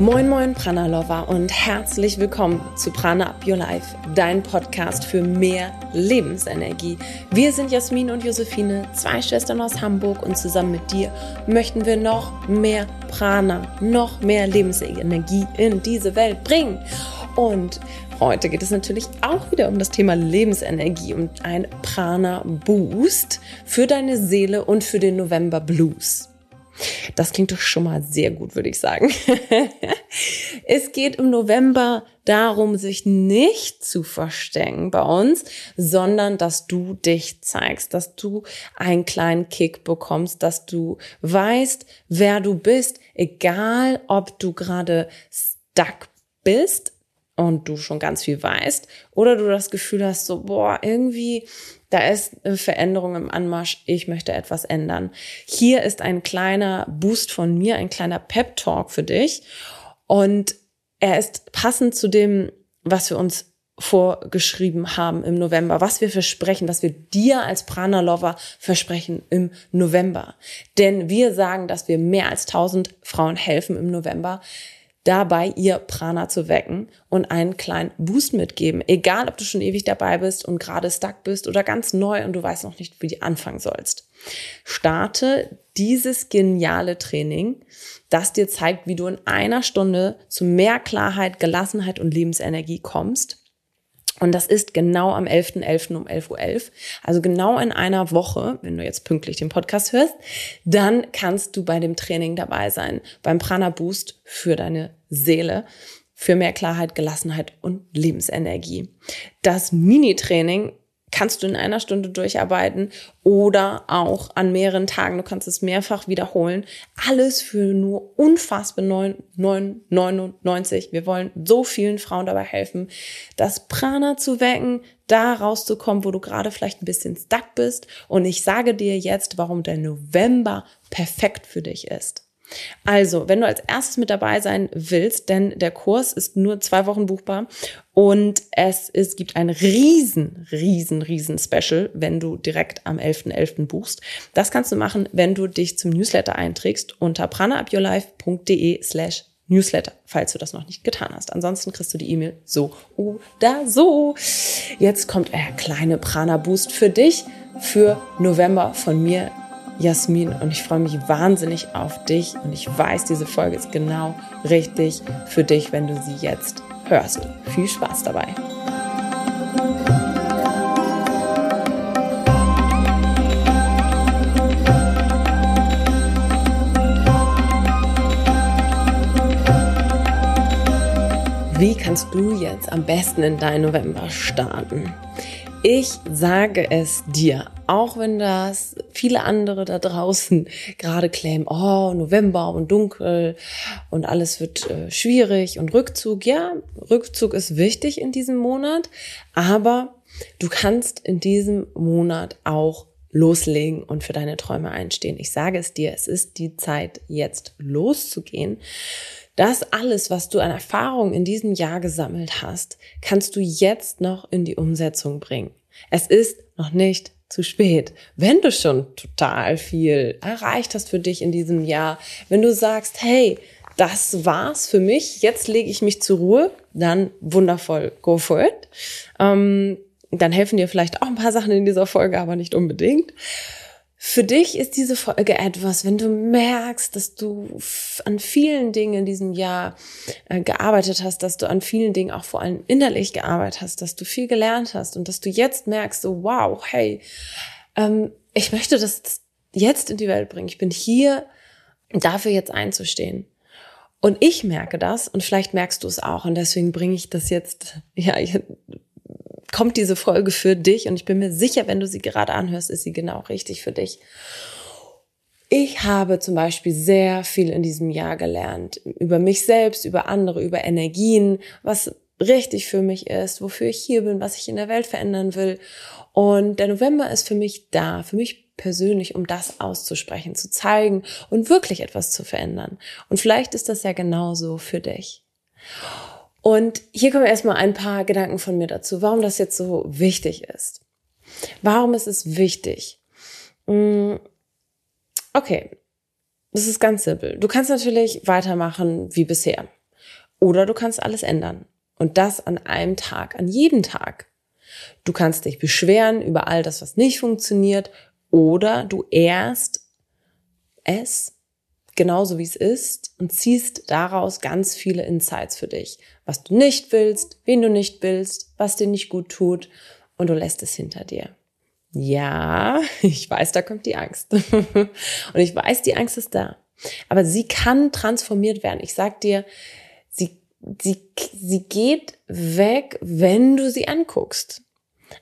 Moin Moin Prana Lover und herzlich willkommen zu Prana Up Your Life, dein Podcast für mehr Lebensenergie. Wir sind Jasmin und Josephine, zwei Schwestern aus Hamburg und zusammen mit dir möchten wir noch mehr Prana, noch mehr Lebensenergie in diese Welt bringen. Und heute geht es natürlich auch wieder um das Thema Lebensenergie und ein Prana Boost für deine Seele und für den November Blues. Das klingt doch schon mal sehr gut, würde ich sagen. es geht im November darum, sich nicht zu verstecken bei uns, sondern dass du dich zeigst, dass du einen kleinen Kick bekommst, dass du weißt, wer du bist, egal ob du gerade stuck bist und du schon ganz viel weißt oder du das Gefühl hast, so, boah, irgendwie da ist eine Veränderung im Anmarsch, ich möchte etwas ändern. Hier ist ein kleiner Boost von mir, ein kleiner Pep-Talk für dich. Und er ist passend zu dem, was wir uns vorgeschrieben haben im November, was wir versprechen, was wir dir als Prana-Lover versprechen im November. Denn wir sagen, dass wir mehr als 1000 Frauen helfen im November dabei, ihr Prana zu wecken und einen kleinen Boost mitgeben. Egal, ob du schon ewig dabei bist und gerade stuck bist oder ganz neu und du weißt noch nicht, wie du anfangen sollst. Starte dieses geniale Training, das dir zeigt, wie du in einer Stunde zu mehr Klarheit, Gelassenheit und Lebensenergie kommst und das ist genau am 11.11. .11. um 11.11 Uhr. .11. Also genau in einer Woche, wenn du jetzt pünktlich den Podcast hörst, dann kannst du bei dem Training dabei sein, beim Prana Boost für deine Seele, für mehr Klarheit, Gelassenheit und Lebensenergie. Das Mini-Training kannst du in einer Stunde durcharbeiten oder auch an mehreren Tagen. Du kannst es mehrfach wiederholen. Alles für nur unfassbar 9,99. Wir wollen so vielen Frauen dabei helfen, das Prana zu wecken, da rauszukommen, wo du gerade vielleicht ein bisschen stuck bist. Und ich sage dir jetzt, warum der November perfekt für dich ist. Also, wenn du als erstes mit dabei sein willst, denn der Kurs ist nur zwei Wochen buchbar und es, es gibt ein riesen, riesen, riesen Special, wenn du direkt am 11.11. .11. buchst. Das kannst du machen, wenn du dich zum Newsletter einträgst unter pranaupyourlife.de slash Newsletter, falls du das noch nicht getan hast. Ansonsten kriegst du die E-Mail so oder so. Jetzt kommt ein kleine Prana Boost für dich für November von mir Jasmin und ich freue mich wahnsinnig auf dich und ich weiß, diese Folge ist genau richtig für dich, wenn du sie jetzt hörst. Viel Spaß dabei. Wie kannst du jetzt am besten in dein November starten? Ich sage es dir, auch wenn das viele andere da draußen gerade claimen, oh, November und dunkel und alles wird äh, schwierig und Rückzug, ja, Rückzug ist wichtig in diesem Monat, aber du kannst in diesem Monat auch loslegen und für deine Träume einstehen. Ich sage es dir, es ist die Zeit, jetzt loszugehen. Das alles, was du an Erfahrung in diesem Jahr gesammelt hast, kannst du jetzt noch in die Umsetzung bringen. Es ist noch nicht zu spät. Wenn du schon total viel erreicht hast für dich in diesem Jahr, wenn du sagst, hey, das war's für mich, jetzt lege ich mich zur Ruhe, dann wundervoll, go for it. Ähm, dann helfen dir vielleicht auch ein paar Sachen in dieser Folge, aber nicht unbedingt. Für dich ist diese Folge etwas, wenn du merkst, dass du an vielen Dingen in diesem Jahr äh, gearbeitet hast, dass du an vielen Dingen auch vor allem innerlich gearbeitet hast, dass du viel gelernt hast und dass du jetzt merkst, so wow, hey, ähm, ich möchte das jetzt in die Welt bringen. Ich bin hier, dafür jetzt einzustehen. Und ich merke das und vielleicht merkst du es auch und deswegen bringe ich das jetzt, ja, kommt diese Folge für dich und ich bin mir sicher, wenn du sie gerade anhörst, ist sie genau richtig für dich. Ich habe zum Beispiel sehr viel in diesem Jahr gelernt über mich selbst, über andere, über Energien, was richtig für mich ist, wofür ich hier bin, was ich in der Welt verändern will. Und der November ist für mich da, für mich persönlich, um das auszusprechen, zu zeigen und wirklich etwas zu verändern. Und vielleicht ist das ja genauso für dich. Und hier kommen erstmal ein paar Gedanken von mir dazu, warum das jetzt so wichtig ist. Warum ist es wichtig? Mm, okay, das ist ganz simpel. Du kannst natürlich weitermachen wie bisher. Oder du kannst alles ändern. Und das an einem Tag, an jedem Tag. Du kannst dich beschweren über all das, was nicht funktioniert. Oder du ehrst es genauso wie es ist und ziehst daraus ganz viele Insights für dich. Was du nicht willst, wen du nicht willst, was dir nicht gut tut und du lässt es hinter dir. Ja, ich weiß, da kommt die Angst. und ich weiß, die Angst ist da. Aber sie kann transformiert werden. Ich sag dir, sie, sie, sie geht weg, wenn du sie anguckst.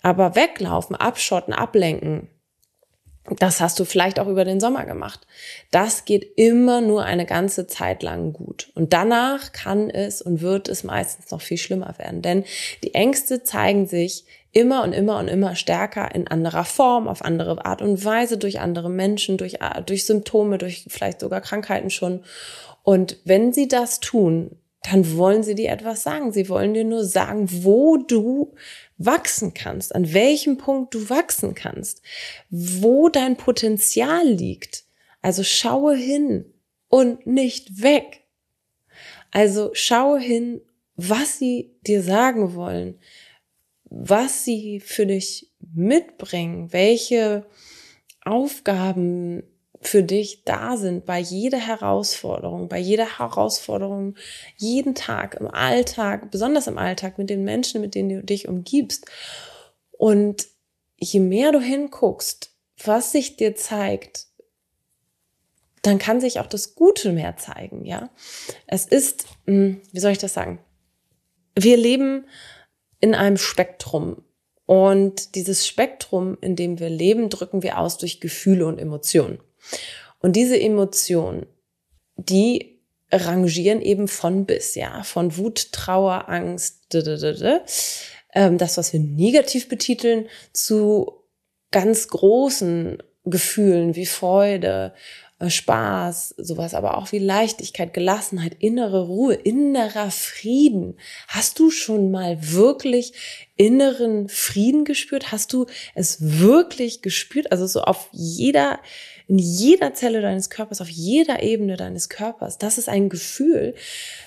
Aber weglaufen, abschotten, ablenken, das hast du vielleicht auch über den Sommer gemacht. Das geht immer nur eine ganze Zeit lang gut. Und danach kann es und wird es meistens noch viel schlimmer werden. Denn die Ängste zeigen sich immer und immer und immer stärker in anderer Form, auf andere Art und Weise, durch andere Menschen, durch, durch Symptome, durch vielleicht sogar Krankheiten schon. Und wenn sie das tun, dann wollen sie dir etwas sagen. Sie wollen dir nur sagen, wo du wachsen kannst, an welchem Punkt du wachsen kannst, wo dein Potenzial liegt. Also schaue hin und nicht weg. Also schaue hin, was sie dir sagen wollen, was sie für dich mitbringen, welche Aufgaben für dich da sind bei jeder Herausforderung, bei jeder Herausforderung, jeden Tag im Alltag, besonders im Alltag mit den Menschen, mit denen du dich umgibst. Und je mehr du hinguckst, was sich dir zeigt, dann kann sich auch das Gute mehr zeigen, ja. Es ist, hm, wie soll ich das sagen? Wir leben in einem Spektrum. Und dieses Spektrum, in dem wir leben, drücken wir aus durch Gefühle und Emotionen. Und diese Emotionen, die rangieren eben von bis, ja, von Wut, Trauer, Angst, ähm, das, was wir negativ betiteln, zu ganz großen Gefühlen wie Freude, Spaß, sowas, aber auch wie Leichtigkeit, Gelassenheit, innere Ruhe, innerer Frieden. Hast du schon mal wirklich inneren Frieden gespürt? Hast du es wirklich gespürt? Also so auf jeder in jeder Zelle deines Körpers, auf jeder Ebene deines Körpers. Das ist ein Gefühl,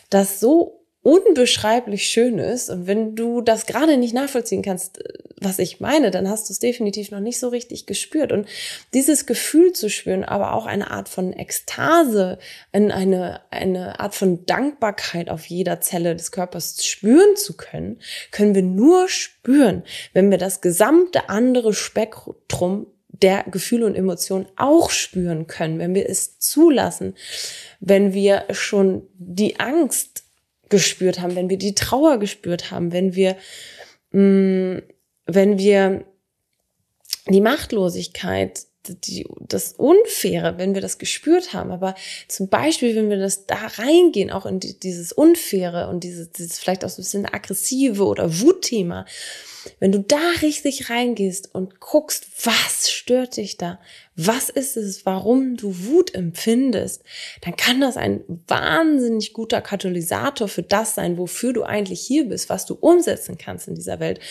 das so unbeschreiblich schön ist. Und wenn du das gerade nicht nachvollziehen kannst, was ich meine, dann hast du es definitiv noch nicht so richtig gespürt. Und dieses Gefühl zu spüren, aber auch eine Art von Ekstase, eine, eine Art von Dankbarkeit auf jeder Zelle des Körpers spüren zu können, können wir nur spüren, wenn wir das gesamte andere Spektrum der Gefühle und Emotionen auch spüren können, wenn wir es zulassen, wenn wir schon die Angst gespürt haben, wenn wir die Trauer gespürt haben, wenn wir, mh, mm, wenn wir die Machtlosigkeit, die, das Unfaire, wenn wir das gespürt haben. Aber zum Beispiel, wenn wir das da reingehen, auch in die, dieses Unfaire und dieses, dieses vielleicht auch so ein bisschen aggressive oder Wutthema, wenn du da richtig reingehst und guckst, was stört dich da? Was ist es, warum du Wut empfindest? Dann kann das ein wahnsinnig guter Katalysator für das sein, wofür du eigentlich hier bist, was du umsetzen kannst in dieser Welt,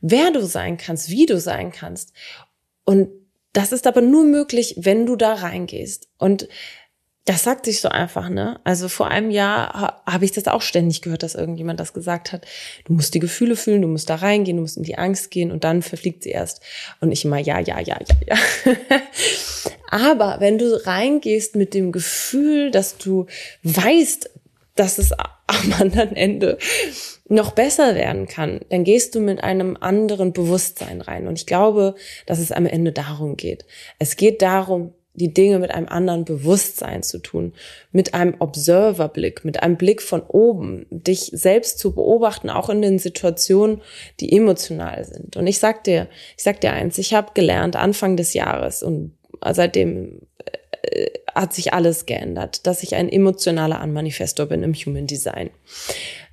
wer du sein kannst, wie du sein kannst. Und das ist aber nur möglich, wenn du da reingehst. Und das sagt sich so einfach, ne? Also vor einem Jahr habe ich das auch ständig gehört, dass irgendjemand das gesagt hat. Du musst die Gefühle fühlen, du musst da reingehen, du musst in die Angst gehen und dann verfliegt sie erst. Und ich immer, ja, ja, ja, ja, ja. Aber wenn du reingehst mit dem Gefühl, dass du weißt, dass es am anderen Ende noch besser werden kann, dann gehst du mit einem anderen Bewusstsein rein. Und ich glaube, dass es am Ende darum geht. Es geht darum, die Dinge mit einem anderen Bewusstsein zu tun, mit einem Observerblick, mit einem Blick von oben, dich selbst zu beobachten, auch in den Situationen, die emotional sind. Und ich sag dir, ich sag dir eins, ich habe gelernt Anfang des Jahres und seitdem äh, hat sich alles geändert, dass ich ein emotionaler Anmanifestor bin im Human Design.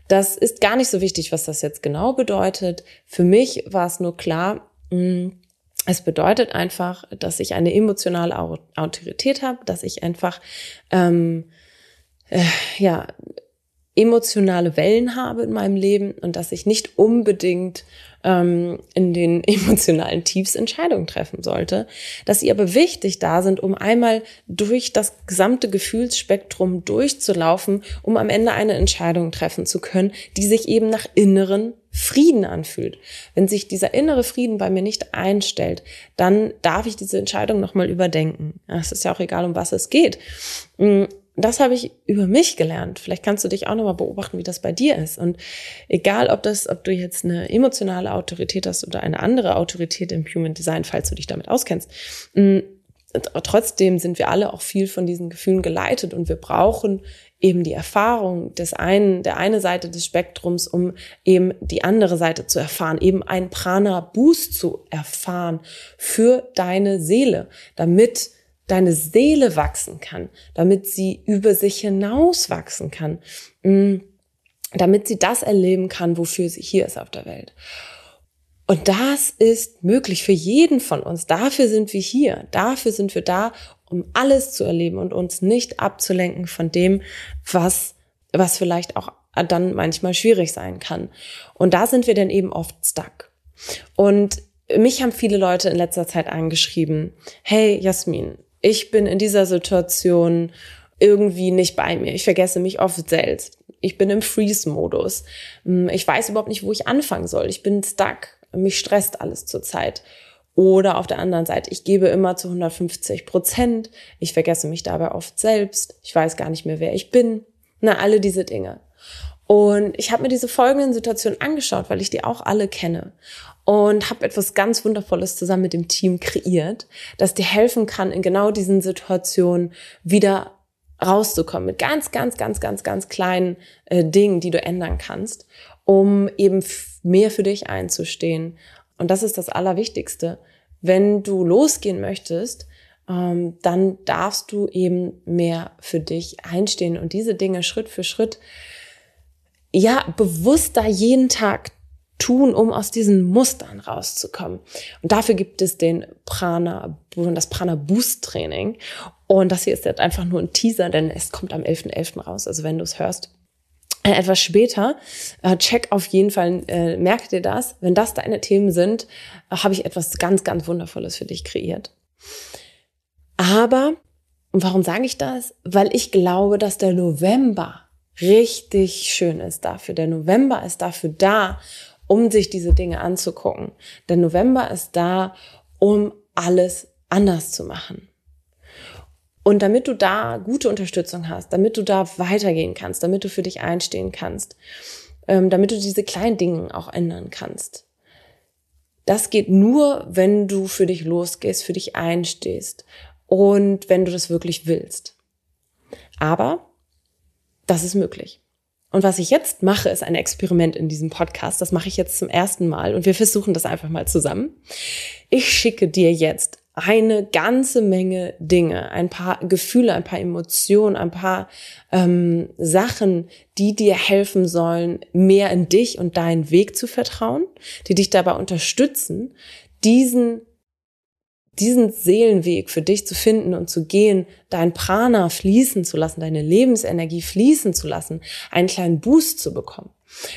Das ist gar nicht so wichtig, was das jetzt genau bedeutet. Für mich war es nur klar, mh, hm, es bedeutet einfach, dass ich eine emotionale Autorität habe, dass ich einfach ähm, äh, ja emotionale Wellen habe in meinem Leben und dass ich nicht unbedingt ähm, in den emotionalen Tiefs Entscheidungen treffen sollte, dass sie aber wichtig da sind, um einmal durch das gesamte Gefühlsspektrum durchzulaufen, um am Ende eine Entscheidung treffen zu können, die sich eben nach inneren Frieden anfühlt. Wenn sich dieser innere Frieden bei mir nicht einstellt, dann darf ich diese Entscheidung nochmal überdenken. Es ist ja auch egal, um was es geht. Das habe ich über mich gelernt. Vielleicht kannst du dich auch nochmal beobachten, wie das bei dir ist. Und egal, ob das, ob du jetzt eine emotionale Autorität hast oder eine andere Autorität im Human Design, falls du dich damit auskennst, mm, trotzdem sind wir alle auch viel von diesen Gefühlen geleitet und wir brauchen eben die Erfahrung des einen, der eine Seite des Spektrums, um eben die andere Seite zu erfahren, eben ein Prana Boost zu erfahren für deine Seele, damit deine Seele wachsen kann, damit sie über sich hinaus wachsen kann, mm, damit sie das erleben kann, wofür sie hier ist auf der Welt. Und das ist möglich für jeden von uns. Dafür sind wir hier. Dafür sind wir da, um alles zu erleben und uns nicht abzulenken von dem, was, was vielleicht auch dann manchmal schwierig sein kann. Und da sind wir dann eben oft stuck. Und mich haben viele Leute in letzter Zeit angeschrieben, hey Jasmin, ich bin in dieser Situation irgendwie nicht bei mir. Ich vergesse mich oft selbst. Ich bin im Freeze-Modus. Hm, ich weiß überhaupt nicht, wo ich anfangen soll. Ich bin stuck. Mich stresst alles zurzeit. Oder auf der anderen Seite, ich gebe immer zu 150 Prozent. Ich vergesse mich dabei oft selbst. Ich weiß gar nicht mehr, wer ich bin. Na, alle diese Dinge. Und ich habe mir diese folgenden Situationen angeschaut, weil ich die auch alle kenne und habe etwas ganz Wundervolles zusammen mit dem Team kreiert, das dir helfen kann, in genau diesen Situationen wieder rauszukommen mit ganz, ganz, ganz, ganz, ganz kleinen äh, Dingen, die du ändern kannst, um eben mehr für dich einzustehen. Und das ist das Allerwichtigste. Wenn du losgehen möchtest, ähm, dann darfst du eben mehr für dich einstehen und diese Dinge Schritt für Schritt ja bewusster jeden Tag tun, um aus diesen Mustern rauszukommen. Und dafür gibt es den Prana, das Prana Boost Training. Und das hier ist jetzt einfach nur ein Teaser, denn es kommt am 11.11. .11. raus. Also wenn du es hörst, äh, etwas später, äh, check auf jeden Fall, äh, merk dir das. Wenn das deine Themen sind, äh, habe ich etwas ganz, ganz Wundervolles für dich kreiert. Aber, und warum sage ich das? Weil ich glaube, dass der November richtig schön ist dafür. Der November ist dafür da, um sich diese Dinge anzugucken. Der November ist da, um alles anders zu machen. Und damit du da gute Unterstützung hast, damit du da weitergehen kannst, damit du für dich einstehen kannst, ähm, damit du diese kleinen Dinge auch ändern kannst. Das geht nur, wenn du für dich losgehst, für dich einstehst und wenn du das wirklich willst. Aber das ist möglich. Und was ich jetzt mache, ist ein Experiment in diesem Podcast. Das mache ich jetzt zum ersten Mal und wir versuchen das einfach mal zusammen. Ich schicke dir jetzt eine ganze Menge Dinge, ein paar Gefühle, ein paar Emotionen, ein paar ähm, Sachen, die dir helfen sollen, mehr in dich und deinen Weg zu vertrauen, die dich dabei unterstützen, diesen diesen Seelenweg für dich zu finden und zu gehen, dein Prana fließen zu lassen, deine Lebensenergie fließen zu lassen, einen kleinen Boost zu bekommen.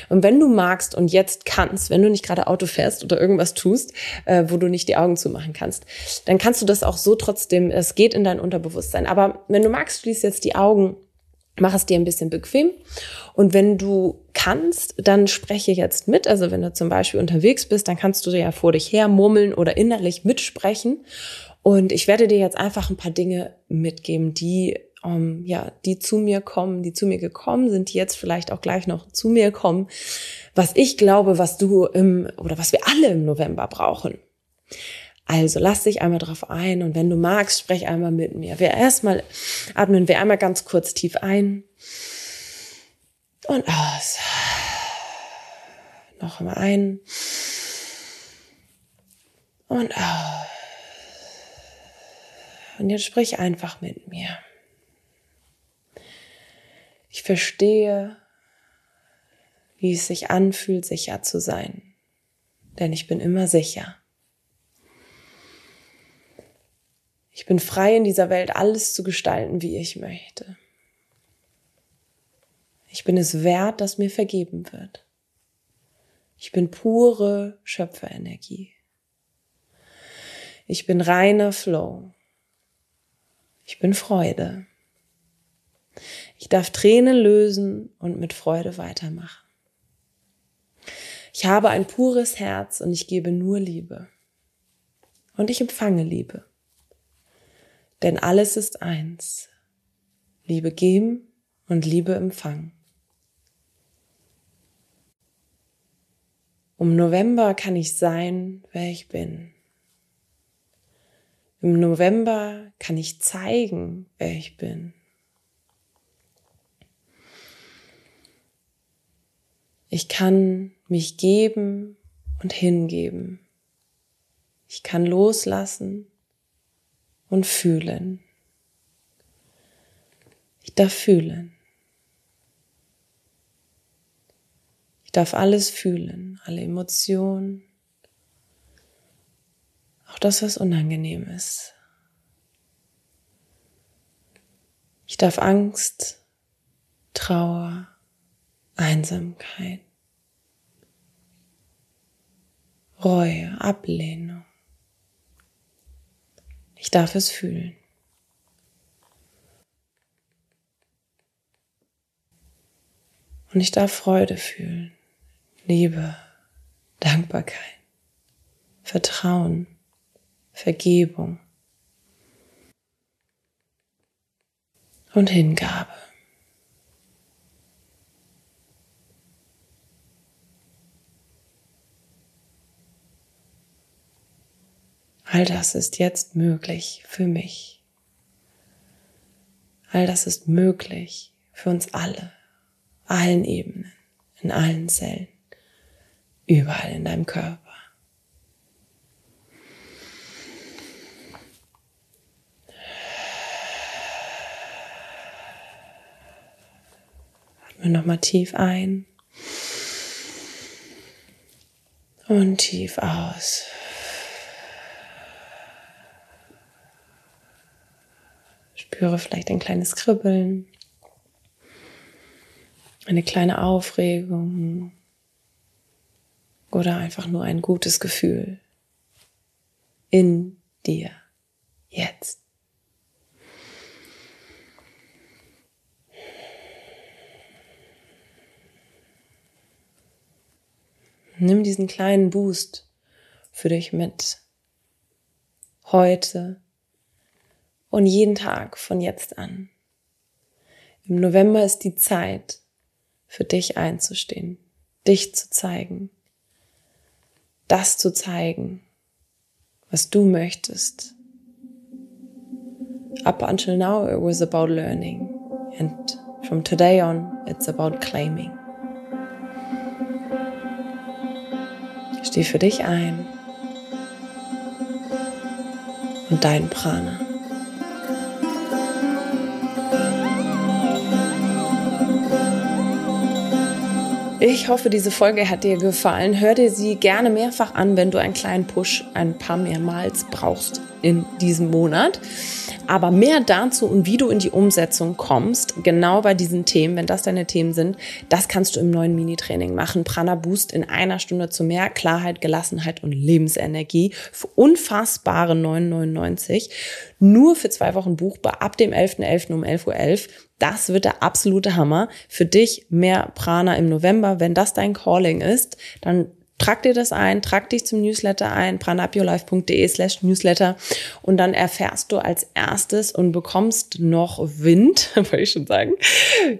Und wenn du magst und jetzt kannst, wenn du nicht gerade Auto fährst oder irgendwas tust, äh, wo du nicht die Augen zumachen kannst, dann kannst du das auch so trotzdem, es geht in dein Unterbewusstsein. Aber wenn du magst, schließ jetzt die Augen Mach es dir ein bisschen bequem. Und wenn du kannst, dann spreche jetzt mit. Also wenn du zum Beispiel unterwegs bist, dann kannst du ja vor dich her murmeln oder innerlich mitsprechen. Und ich werde dir jetzt einfach ein paar Dinge mitgeben, die um, ähm, ja, die zu mir kommen, die zu mir gekommen sind, die jetzt vielleicht auch gleich noch zu mir kommen, was ich glaube, was du im oder was wir alle im November brauchen. Also lass dich einmal drauf ein und wenn du magst, sprech einmal mit mir. Wir erstmal atmen wir einmal ganz kurz tief ein und aus. Noch einmal ein und aus. Und jetzt sprich einfach mit mir. Ich verstehe, wie es sich anfühlt, sicher zu sein. Denn ich bin immer sicher. Ich bin frei in dieser Welt, alles zu gestalten, wie ich möchte. Ich bin es wert, dass mir vergeben wird. Ich bin pure Schöpferenergie. Ich bin reiner Flow. Ich bin Freude. Ich darf Tränen lösen und mit Freude weitermachen. Ich habe ein pures Herz und ich gebe nur Liebe. Und ich empfange Liebe. Denn alles ist eins. Liebe geben und Liebe empfangen. Um November kann ich sein, wer ich bin. Im November kann ich zeigen, wer ich bin. Ich kann mich geben und hingeben. Ich kann loslassen und fühlen. Ich darf fühlen. Ich darf alles fühlen, alle Emotionen, auch das, was unangenehm ist. Ich darf Angst, Trauer, Einsamkeit, Reue, Ablehnung. Ich darf es fühlen. Und ich darf Freude fühlen, Liebe, Dankbarkeit, Vertrauen, Vergebung und Hingabe. All das ist jetzt möglich für mich. All das ist möglich für uns alle, allen Ebenen, in allen Zellen, überall in deinem Körper. Atme nochmal tief ein und tief aus. Spüre vielleicht ein kleines Kribbeln, eine kleine Aufregung oder einfach nur ein gutes Gefühl in dir jetzt. Nimm diesen kleinen Boost für dich mit. Heute und jeden Tag von jetzt an. Im November ist die Zeit, für dich einzustehen, dich zu zeigen, das zu zeigen, was du möchtest. Up until now it was about learning and from today on it's about claiming. Steh für dich ein und dein Prana. Ich hoffe, diese Folge hat dir gefallen. Hör dir sie gerne mehrfach an, wenn du einen kleinen Push ein paar mehrmals brauchst in diesem Monat. Aber mehr dazu und wie du in die Umsetzung kommst, genau bei diesen Themen, wenn das deine Themen sind, das kannst du im neuen Mini-Training machen. Prana Boost in einer Stunde zu mehr Klarheit, Gelassenheit und Lebensenergie für unfassbare 9,99. Nur für zwei Wochen buchbar ab dem 11.11. .11. um 11.11 Uhr. .11. Das wird der absolute Hammer. Für dich mehr Prana im November. Wenn das dein Calling ist, dann trag dir das ein, trag dich zum Newsletter ein, pranapiolife.de slash Newsletter und dann erfährst du als erstes und bekommst noch Wind, wollte ich schon sagen,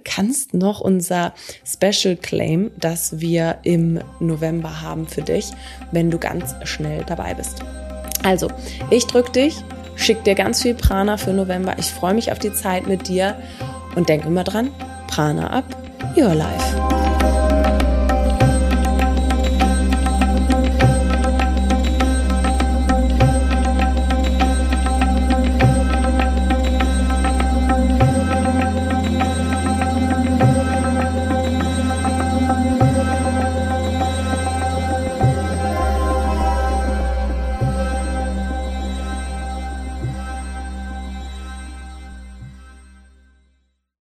kannst noch unser Special Claim, das wir im November haben für dich, wenn du ganz schnell dabei bist. Also, ich drück dich, schick dir ganz viel Prana für November. Ich freue mich auf die Zeit mit dir und denk immer dran, Prana ab, your life.